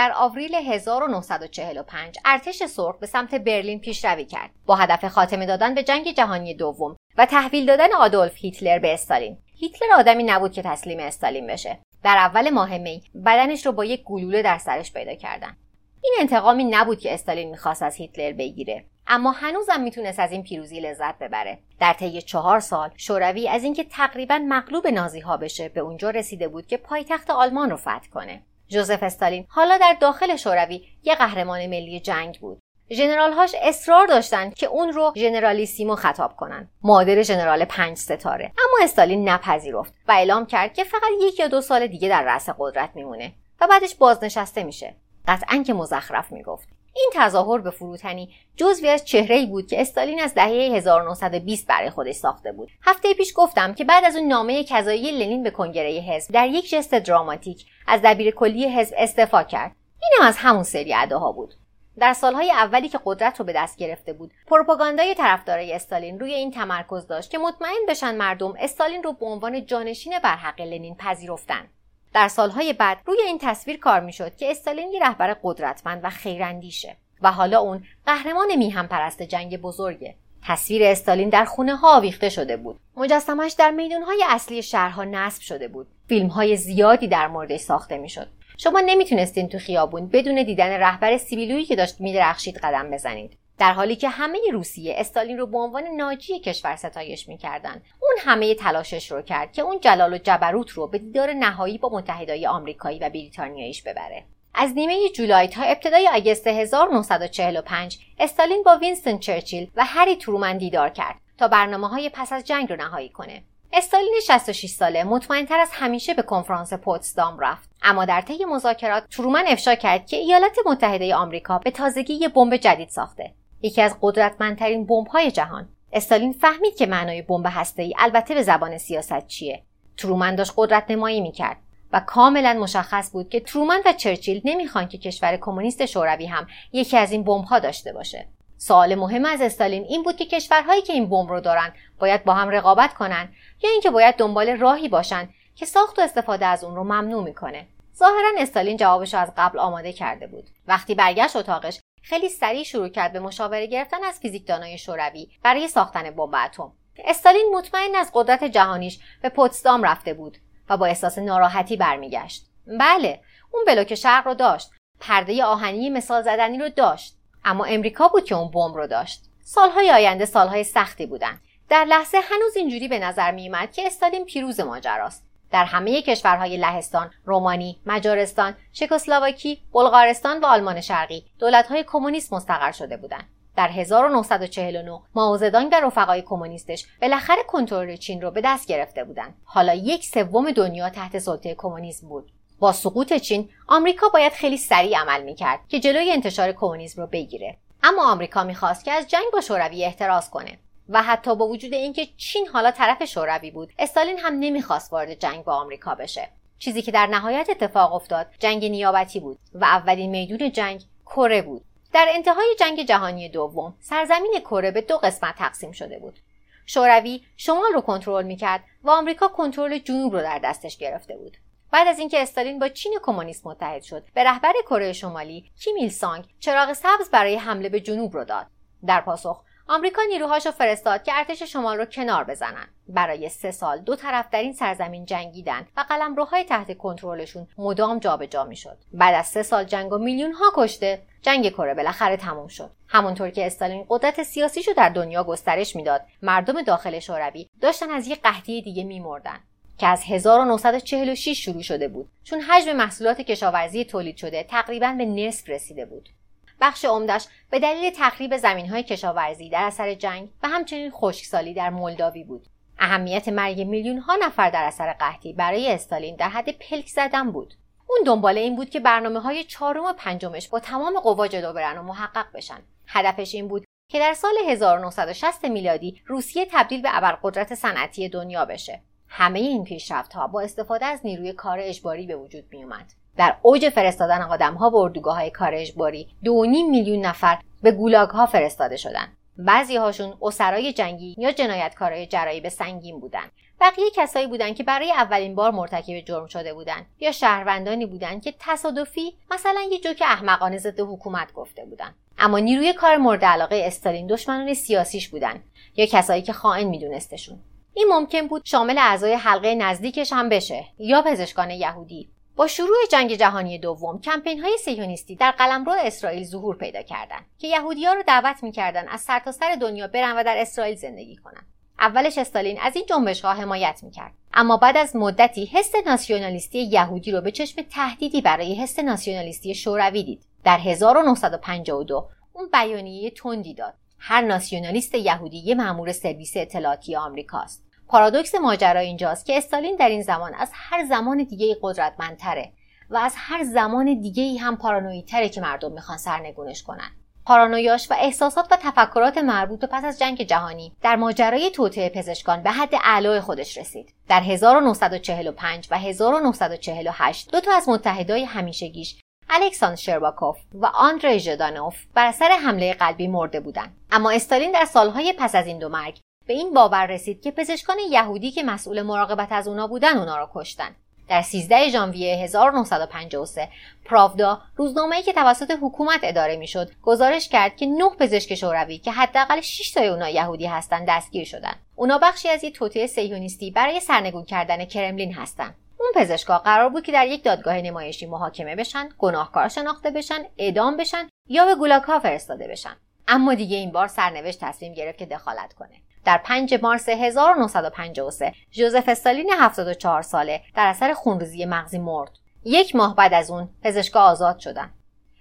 در آوریل 1945 ارتش سرخ به سمت برلین پیشروی کرد. با هدف خاتمه دادن به جنگ جهانی دوم و تحویل دادن آدولف هیتلر به استالین. هیتلر آدمی نبود که تسلیم استالین بشه. در اول ماه می بدنش رو با یک گلوله در سرش پیدا کردن. این انتقامی نبود که استالین می‌خواست از هیتلر بگیره. اما هنوزم می‌تونست از این پیروزی لذت ببره. در طی چهار سال شوروی از اینکه تقریبا مغلوب نازی ها بشه به اونجا رسیده بود که پایتخت آلمان رو فتح کنه. جوزف استالین. حالا در داخل شوروی یه قهرمان ملی جنگ بود. هاش اصرار داشتند که اون رو ژنرالیسیمو خطاب کنن. مادر ژنرال پنج ستاره. اما استالین نپذیرفت و اعلام کرد که فقط یک یا دو سال دیگه در رأس قدرت میمونه و بعدش بازنشسته میشه. قطعا که مزخرف می‌گفت. این تظاهر به فروتنی جزوی از چهره ای بود که استالین از دهه 1920 برای خودش ساخته بود. هفته پیش گفتم که بعد از اون نامه کذایی لنین به کنگره حزب در یک جست دراماتیک از دبیر کلی حزب استعفا کرد. اینم از همون سری اداها بود. در سالهای اولی که قدرت رو به دست گرفته بود پروپاگاندای طرفدارای استالین روی این تمرکز داشت که مطمئن بشن مردم استالین رو به عنوان جانشین برحق لنین پذیرفتن. در سالهای بعد روی این تصویر کار می‌شد که استالین یه رهبر قدرتمند و خیراندیشه و حالا اون قهرمان میهم پرست جنگ بزرگه. تصویر استالین در خونه ها آویخته شده بود. مجسمش در میدونهای اصلی شهرها نصب شده بود. فیلم های زیادی در موردش ساخته می‌شد. شما نمی‌تونستین تو خیابون بدون دیدن رهبر سیبیلویی که داشت میدرخشید قدم بزنید. در حالی که همه روسیه استالین رو به عنوان ناجی کشور ستایش می‌کردن. اون همه تلاشش رو کرد که اون جلال و جبروت رو به دیدار نهایی با متحدای آمریکایی و بریتانیاییش ببره. از نیمه جولای تا ابتدای آگست 1945 استالین با وینستون چرچیل و هری ترومن دیدار کرد تا برنامه های پس از جنگ رو نهایی کنه. استالین 66 ساله مطمئنتر از همیشه به کنفرانس پوتسدام رفت. اما در طی مذاکرات ترومن افشا کرد که ایالات متحده آمریکا به تازگی یه بمب جدید ساخته. یکی از قدرتمندترین بمب‌های جهان. استالین فهمید که معنای بمب هسته‌ای البته به زبان سیاست چیه. ترومن داشت قدرت نمایی می‌کرد و کاملا مشخص بود که ترومن و چرچیل نمی‌خوان که کشور کمونیست شوروی هم یکی از این بمب‌ها داشته باشه. سوال مهم از استالین این بود که کشورهایی که این بمب رو دارن باید با هم رقابت کنن یا اینکه باید دنبال راهی باشن که ساخت و استفاده از اون رو ممنوع می‌کنه. ظاهرا استالین جوابش رو از قبل آماده کرده بود. وقتی برگشت اتاقش خیلی سریع شروع کرد به مشاوره گرفتن از فیزیکدانای شوروی برای ساختن بمب اتم. استالین مطمئن از قدرت جهانیش به پوتسدام رفته بود و با احساس ناراحتی برمیگشت. بله اون بلوک شرق رو داشت. پرده آهنی مثال زدنی رو داشت. اما امریکا بود که اون بمب رو داشت. سالهای آینده سالهای سختی بودن. در لحظه هنوز اینجوری به نظر میومد که استالین پیروز ماجراست. در همه کشورهای لهستان، رومانی، مجارستان، چکسلواکی، بلغارستان و آلمان شرقی دولتهای کمونیست مستقر شده بودند. در 1949 ماوزدانگ و رفقای کمونیستش بالاخره کنترل چین رو به دست گرفته بودند. حالا یک سوم دنیا تحت سلطه کمونیسم بود. با سقوط چین آمریکا باید خیلی سریع عمل می‌کرد که جلوی انتشار کمونیسم رو بگیره اما آمریکا می‌خواست که از جنگ با شوروی احتراز کنه و حتی با وجود اینکه چین حالا طرف شوروی بود استالین هم نمی‌خواست وارد جنگ با آمریکا بشه. چیزی که در نهایت اتفاق افتاد جنگ نیابتی بود و اولین میدون جنگ کره بود. در انتهای جنگ جهانی دوم سرزمین کره به دو قسمت تقسیم شده بود. شوروی شمال رو کنترل می‌کرد و آمریکا کنترل جنوب رو در دستش گرفته بود. بعد از اینکه استالین با چین کمونیست متحد شد به رهبر کره شمالی کیم ایل سانگ چراغ سبز برای حمله به جنوب رو داد. در پاسخ آمریکا نیروهاش رو فرستاد که ارتش شمال رو کنار بزنن. برای سه سال دو طرف در این سرزمین جنگیدن و قلمروهای تحت کنترلشون مدام جابجا می‌شد. بعد از سه سال جنگ و میلیون ها کشته جنگ کره بالاخره تموم شد. همونطور که استالین قدرت سیاسیش رو در دنیا گسترش می‌داد مردم داخل شوروی داشتن از یک قحطی دیگه میمردن که از 1946 شروع شده بود. چون حجم محصولات کشاورزی تولید شده تقریبا به نصف رسیده بود. بخش عمدش به دلیل تخریب های کشاورزی در اثر جنگ و همچنین خشکسالی در مولداوی بود. اهمیت مرگ میلیون ها نفر در اثر قحطی برای استالین در حد پلک زدن بود. اون دنبال این بود که برنامه های چهارم و پنجمش با تمام قوا جلو برن و محقق بشن. هدفش این بود که در سال 1960 میلادی روسیه تبدیل به ابرقدرت صنعتی دنیا بشه. همه این پیشرفت ها با استفاده از نیروی کار اجباری به وجود می اومد. در اوج فرستادن آدم ها به اردوگاه های کار اجباری دو میلیون نفر به گولاگ ها فرستاده شدند بعضی هاشون اسرای جنگی یا جنایتکارای به سنگین بودن. بقیه کسایی بودند که برای اولین بار مرتکب جرم شده بودند یا شهروندانی بودند که تصادفی مثلا یه جوک احمقانه ضد حکومت گفته بودند اما نیروی کار مورد علاقه استالین دشمنان سیاسیش بودند یا کسایی که خائن میدونستشون. این ممکن بود شامل اعضای حلقه نزدیکش هم بشه یا پزشکان یهودی. با شروع جنگ جهانی دوم کمپین های سیونیستی در قلمرو اسرائیل ظهور پیدا کردند که یهودیها رو دعوت می‌کردند از سرتاسر سر دنیا برن و در اسرائیل زندگی کنند اولش استالین از این جنبش ها حمایت می‌کرد. اما بعد از مدتی حس ناسیونالیستی یهودی رو به چشم تهدیدی برای حس ناسیونالیستی شوروی دید. در 1952 اون بیانیه تندی داد. هر ناسیونالیست یهودی یه مأمور سرویس اطلاعاتی آمریکاست. پارادوکس ماجرا اینجاست که استالین در این زمان از هر زمان دیگه قدرتمندتره و از هر زمان دیگه ای هم تره که مردم می‌خوان سرنگونش کنن پارانویاش و احساسات و تفکرات مربوط به پس از جنگ جهانی در ماجرای توطعه پزشکان به حد اعلای خودش رسید. در 1945 و 1948 دو تا از متحدای همیشگیش الکساندر شرباکوف و آندری ژدانوف بر اثر حمله قلبی مرده بودند. اما استالین در سالهای پس از این دو مرگ به این باور رسید که پزشکان یهودی که مسئول مراقبت از اونا بودن اونا را کشتن. در 13 ژانویه 1953 پراودا روزنامه‌ای که توسط حکومت اداره می‌شد گزارش کرد که نه پزشک شوروی که حداقل 6 تای اونا یهودی هستند دستگیر شدند اونا بخشی از یک توطئه صهیونیستی برای سرنگون کردن کرملین هستند اون پزشکا قرار بود که در یک دادگاه نمایشی محاکمه بشن گناهکار شناخته بشن اعدام بشن یا به گولاکا فرستاده بشن. اما دیگه این بار سرنوشت تصمیم گرفت که دخالت کنه. در 5 مارس 1953 جوزف استالین 74 ساله در اثر خونریزی مغزی مرد. یک ماه بعد از اون پزشکا آزاد شدن.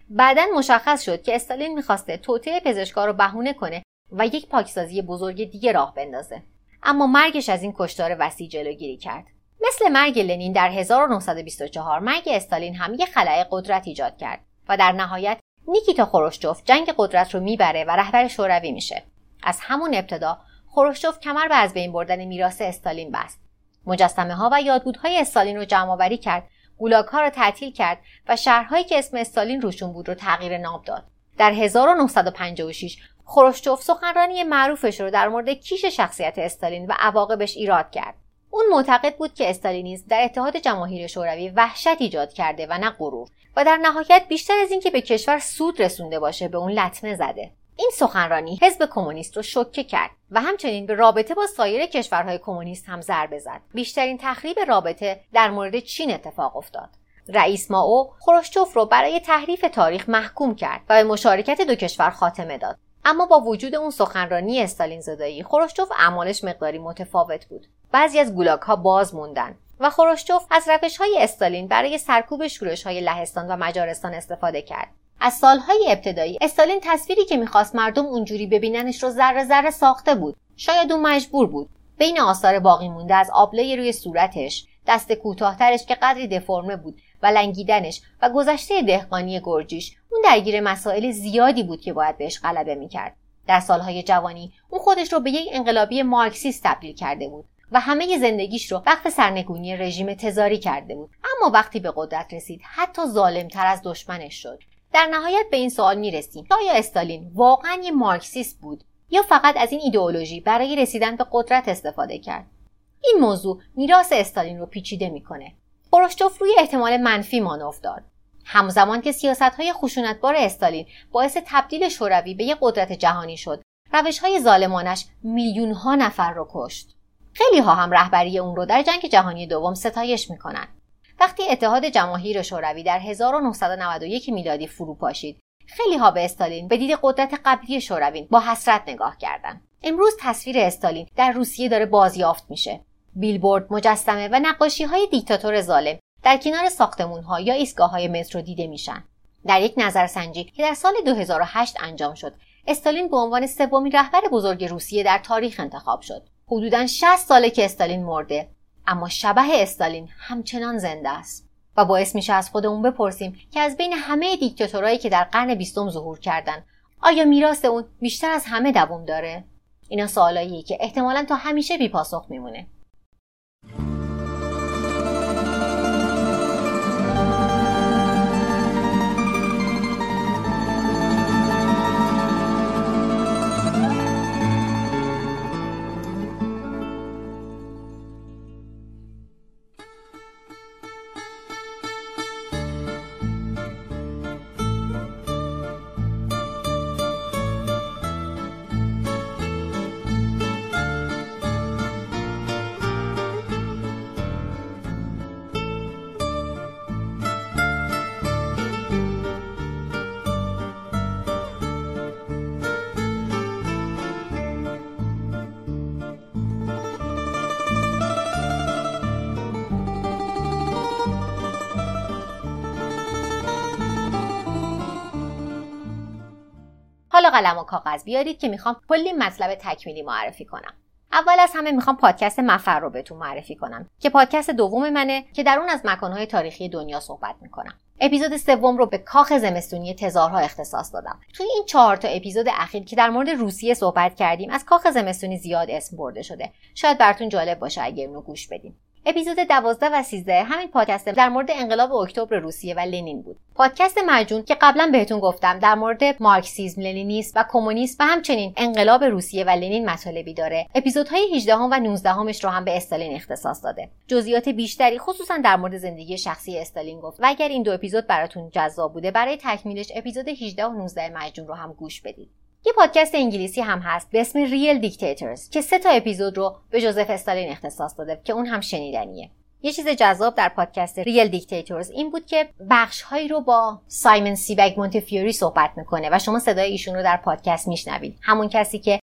بعدا مشخص شد که استالین می‌خواسته توطعه پزشکا رو بهونه کنه و یک پاکسازی بزرگ دیگه راه بندازه. اما مرگش از این کشتار وسیع جلوگیری کرد. مثل مرگ لنین در 1924 مرگ استالین هم یک خلای قدرت ایجاد کرد و در نهایت نیکیتا خروشچوف جنگ قدرت رو می‌بره و رهبر شوروی میشه. از همون ابتدا خروشچوف کمر به از بین بردن میراث استالین بست. مجسمه ها و یادبودهای استالین رو جمع آوری کرد گولاگ ها را تعطیل کرد و شهرهایی که اسم استالین روشون بود رو تغییر نام داد. در 1956 خروشچوف سخنرانی معروفش رو در مورد کیش شخصیت استالین و عواقبش ایراد کرد. اون معتقد بود که استالینیسم در اتحاد جماهیر شوروی وحشت ایجاد کرده و نه غرور و در نهایت بیشتر از اینکه به کشور سود رسونده باشه به اون لطمه زده. این سخنرانی حزب کمونیست رو شوکه کرد و همچنین به رابطه با سایر کشورهای کمونیست هم ضربه زد. بیشترین تخریب رابطه در مورد چین اتفاق افتاد. رئیس ماو خروشچوف رو برای تحریف تاریخ محکوم کرد و به مشارکت دو کشور خاتمه داد. اما با وجود اون سخنرانی استالین زدایی خروشچوف اعمالش مقداری متفاوت بود. بعضی از گولاک ها باز موندن و خروشچوف از روش های استالین برای سرکوب شورش های لهستان و مجارستان استفاده کرد. از سالهای ابتدایی استالین تصویری که می‌خواست مردم اونجوری ببیننش رو ذره ذره ساخته بود. شاید اون مجبور بود. بین آثار باقی مونده از آبله روی صورتش دست کوتاهترش که قدری دفرمه بود و لنگیدنش و گذشته دهقانی گرجیش اون درگیر مسائل زیادی بود که باید بهش غلبه می‌کرد. در سالهای جوانی اون خودش رو به یک انقلابی مارکسیست تبدیل کرده بود و همه زندگیش رو وقف سرنگونی رژیم تزاری کرده بود. اما وقتی به قدرت رسید حتی ظالمتر از دشمنش شد. در نهایت به این سوال می‌رسیم. آیا استالین واقعا یه مارکسیست بود یا فقط از این ایدئولوژی برای رسیدن به قدرت استفاده کرد؟ این موضوع میراث استالین رو پیچیده می‌کنه. خروشچوف روی احتمال منفی مانور داد همزمان که سیاست های خشونتبار استالین باعث تبدیل شوروی به یک قدرت جهانی شد روش های ظالمانش میلیون ها نفر رو کشت. خیلی ها هم رهبری اون رو در جنگ جهانی دوم ستایش می‌کنن. وقتی اتحاد جماهیر شوروی در 1991 میلادی فرو پاشید خیلی ها به استالین به دید قدرت قبلی شوروی با حسرت نگاه کردند امروز تصویر استالین در روسیه داره بازیافت میشه. بیلبورد مجسمه و نقاشی های دیکتاتور ظالم در کنار ساختمون ها یا ایستگاه های مترو دیده میشن. در یک نظرسنجی که در سال 2008 انجام شد استالین به عنوان سومین رهبر بزرگ روسیه در تاریخ انتخاب شد. حدودا 60 ساله که استالین مرده. اما شبه استالین همچنان زنده است. و باعث میشه از خودمون بپرسیم که از بین همه دیکتاتورایی که در قرن بیستم ظهور کردن آیا میراث اون بیشتر از همه دوام داره؟ اینا سوالاییه که احتمالا تا همیشه بیپاسخ میمونه. حالا قلم و کاغذ بیارید که می‌خوام کلی مطلب تکمیلی معرفی کنم. اول از همه می‌خوام پادکست مفر رو بهتون معرفی کنم که پادکست دوم منه که در اون از مکانهای تاریخی دنیا صحبت می‌کنم. اپیزود سوم رو به کاخ زمستونی تزارها اختصاص دادم. توی این چهار تا اپیزود اخیر که در مورد روسیه صحبت کردیم از کاخ زمستونی زیاد اسم برده شده. شاید براتون جالب باشه اگر اونو گوش بدیم اپیزود 12 و 13 همین پادکست در مورد انقلاب اکتبر روسیه و لنین بود. پادکست مجون که قبلا بهتون گفتم در مورد مارکسیسم، لنینیسم و کمونیسم و همچنین انقلاب روسیه و لنین مطالبی داره. اپیزودهای 18 و 19 همش رو هم به استالین اختصاص داده. جزئیات بیشتری خصوصا در مورد زندگی شخصی استالین گفت و اگر این دو اپیزود براتون جذاب بوده برای تکمیلش اپیزود 18 و 19 مجون رو هم گوش بدید. یه پادکست انگلیسی هم هست به اسم Real Dictators که سه تا اپیزود رو به جوزف استالین اختصاص داده که اون هم شنیدنیه. یه چیز جذاب در پادکست Real Dictators این بود که بخش هایی رو با سایمن سیبک مونتفیوری صحبت می‌کنه و شما صدای ایشون رو در پادکست میشنوید. همون کسی که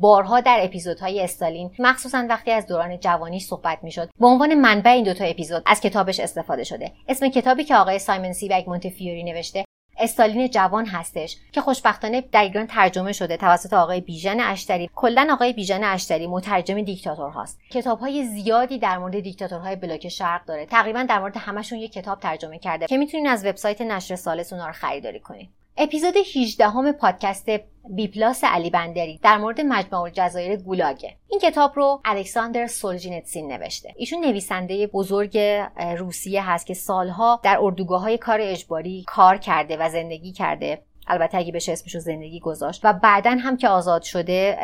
بارها در اپیزودهای استالین مخصوصا وقتی از دوران جوانی صحبت می‌شد به عنوان منبع این دوتا اپیزود از کتابش استفاده شده. اسم کتابی که آقای سایمن سیبک مونتفیوری نوشته استالین جوان هستش که خوشبختانه در ترجمه شده توسط آقای بیژن اشتری. کلا آقای بیژن اشتری مترجم دیکتاتور هاست. کتاب های زیادی در مورد دیکتاتورهای بلوک شرق داره. تقریبا در مورد همشون یک کتاب ترجمه کرده که می‌تونین از وبسایت نشر ثالث رو خریداری کنید اپیزود 18 هم پادکست BPlus علی بندری در مورد مجمع الجزایر گولاگه. این کتاب رو الکساندر سولژنیتسین نوشته. ایشون نویسنده بزرگ روسیه هست که سالها در اردوگاه های کار اجباری کار کرده و زندگی کرده. البته اگه بشه اسمش رو زندگی گذاشت. و بعدا هم که آزاد شده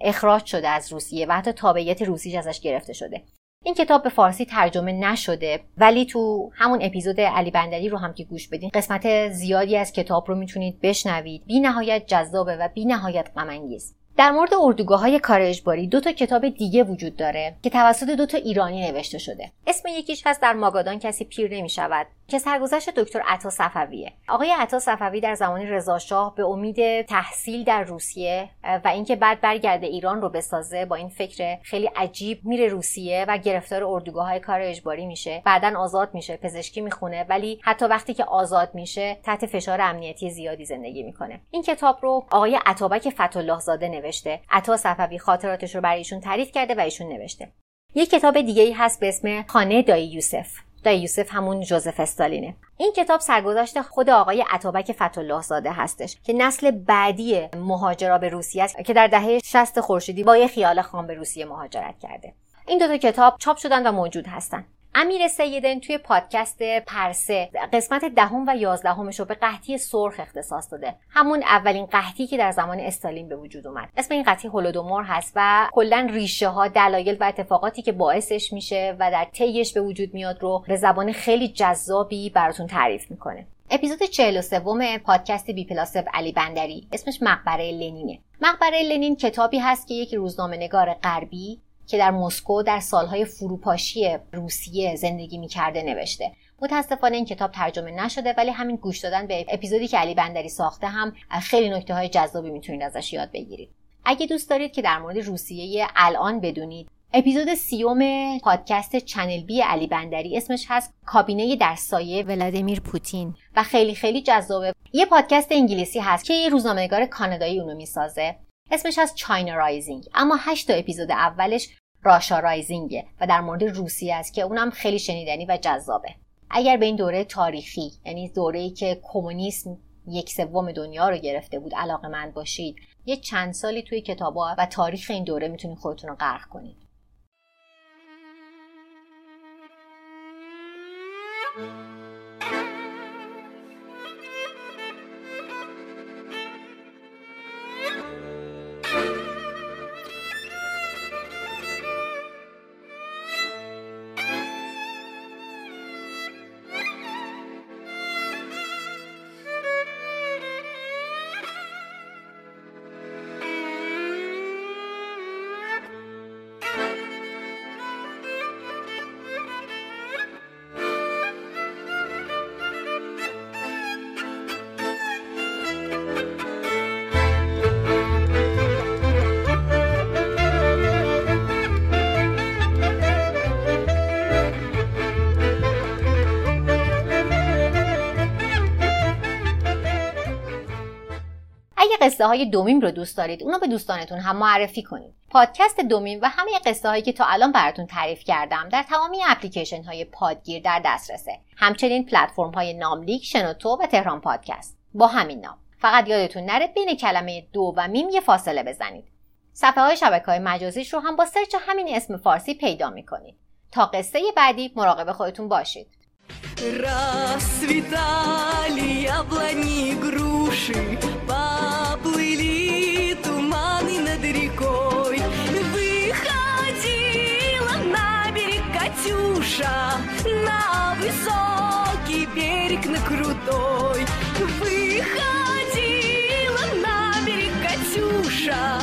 اخراج شده از روسیه و حتی تابعیت روسیش ازش گرفته شده. این کتاب به فارسی ترجمه نشده ولی تو همون اپیزود علی بندری رو هم که گوش بدین قسمت زیادی از کتاب رو می‌تونید بشنوید. بی نهایت جذابه و بی نهایت غمانگیز. در مورد اردوگاه های کار اجباری دو تا کتاب دیگه وجود داره که توسط دو تا ایرانی نوشته شده. اسم یکیش هست در ماگادان کسی پیر نمی شود که سرگذشت دکتر عطا صفویه. آقای عطا صفوی در زمان رضا شاه به امید تحصیل در روسیه و اینکه بعد برگرده ایران رو بسازه با این فکر خیلی عجیب میره روسیه و گرفتار اردوگاه های کار اجباری میشه. بعدا آزاد میشه پزشکی می‌خونه ولی حتی وقتی که آزاد میشه تحت فشار امنیتی زیادی زندگی می‌کنه. این کتاب رو آقای عطابک فتولاه زاده نوشته. عطا صفوی خاطراتش رو برای ایشون تعریف کرده و ایشون نوشته. یک کتاب دیگه ای هست به اسم خانه دایی یوسف. دایی یوسف همون جوزف استالینه. این کتاب سرگذشت خود آقای عطابک فتولاه زاده هستش که نسل بعدی مهاجرا به روسیه است که در دهه 60 خورشیدی با یه خیال خام به روسیه مهاجرت کرده. این دو تا کتاب چاپ شدن و موجود هستن. امیر سیدن توی پادکست پرسه قسمت دهم و یازدهمش رو به قحطی سرخ اختصاص داده. همون اولین قحطی که در زمان استالین به وجود اومد. اسم این قحطی هولودومور هست و کلا ریشه ها دلایل و اتفاقاتی که باعثش میشه و در طیش به وجود میاد رو به زبان خیلی جذابی براتون تعریف می‌کنه. اپیزود 43 پادکست بی پلاس علی بندری. اسمش مقبره لنینه. مقبره لنین کتابی هست که یک روزنامه نگار غربی که در مسکو در سالهای فروپاشی روسیه زندگی می‌کرده نوشته. متاسفانه این کتاب ترجمه نشده ولی همین گوش دادن به اپیزودی که علی بندری ساخته هم خیلی نکته های جذابی می‌تونید ازش یاد بگیرید. اگه دوست دارید که در مورد روسیه الان بدونید اپیزود سیوم پادکست چنل بی علی بندری اسمش هست کابینه در سایه ولادیمیر پوتین و خیلی خیلی جذابه. یه پادکست انگلیسی هست که یه روزنامه‌نگار کانادایی اونو می‌سازه. اسمش از چاینا رایزینگ. اما هشت تا اپیزود اولش راشا رایزینگه و در مورد روسیه است که اونم خیلی شنیدنی و جذابه. اگر به این دوره تاریخی یعنی دوره‌ای که کمونیسم یک سوم دنیا رو گرفته بود علاقه مند باشید یه چند سالی توی کتابا و تاریخ این دوره می‌تونید خودتون رو غرق کنید. قصه های دومیم رو دوست دارید اونو به دوستانتون هم معرفی کنید. پادکست دومیم و همه قصه هایی که تا الان براتون تعریف کردم در تمامی اپلیکیشن های پادگیر در دسترسه. همچنین پلتفرم های ناملیک شنوتو و تهران پادکست. با همین نام. فقط یادتون نره بین کلمه دو و میم یه فاصله بزنید. صفحه های شبکه های مجازیش رو هم با search همین اسم فارسی پیدا می‌کنید. تا قصه بعدی مراقب خودتون باشید. Расцветали яблони и груши, поплыли туманы над рекой. Выходила на берег Катюша, на высокий берег, на крутой. Выходила на берег Катюша,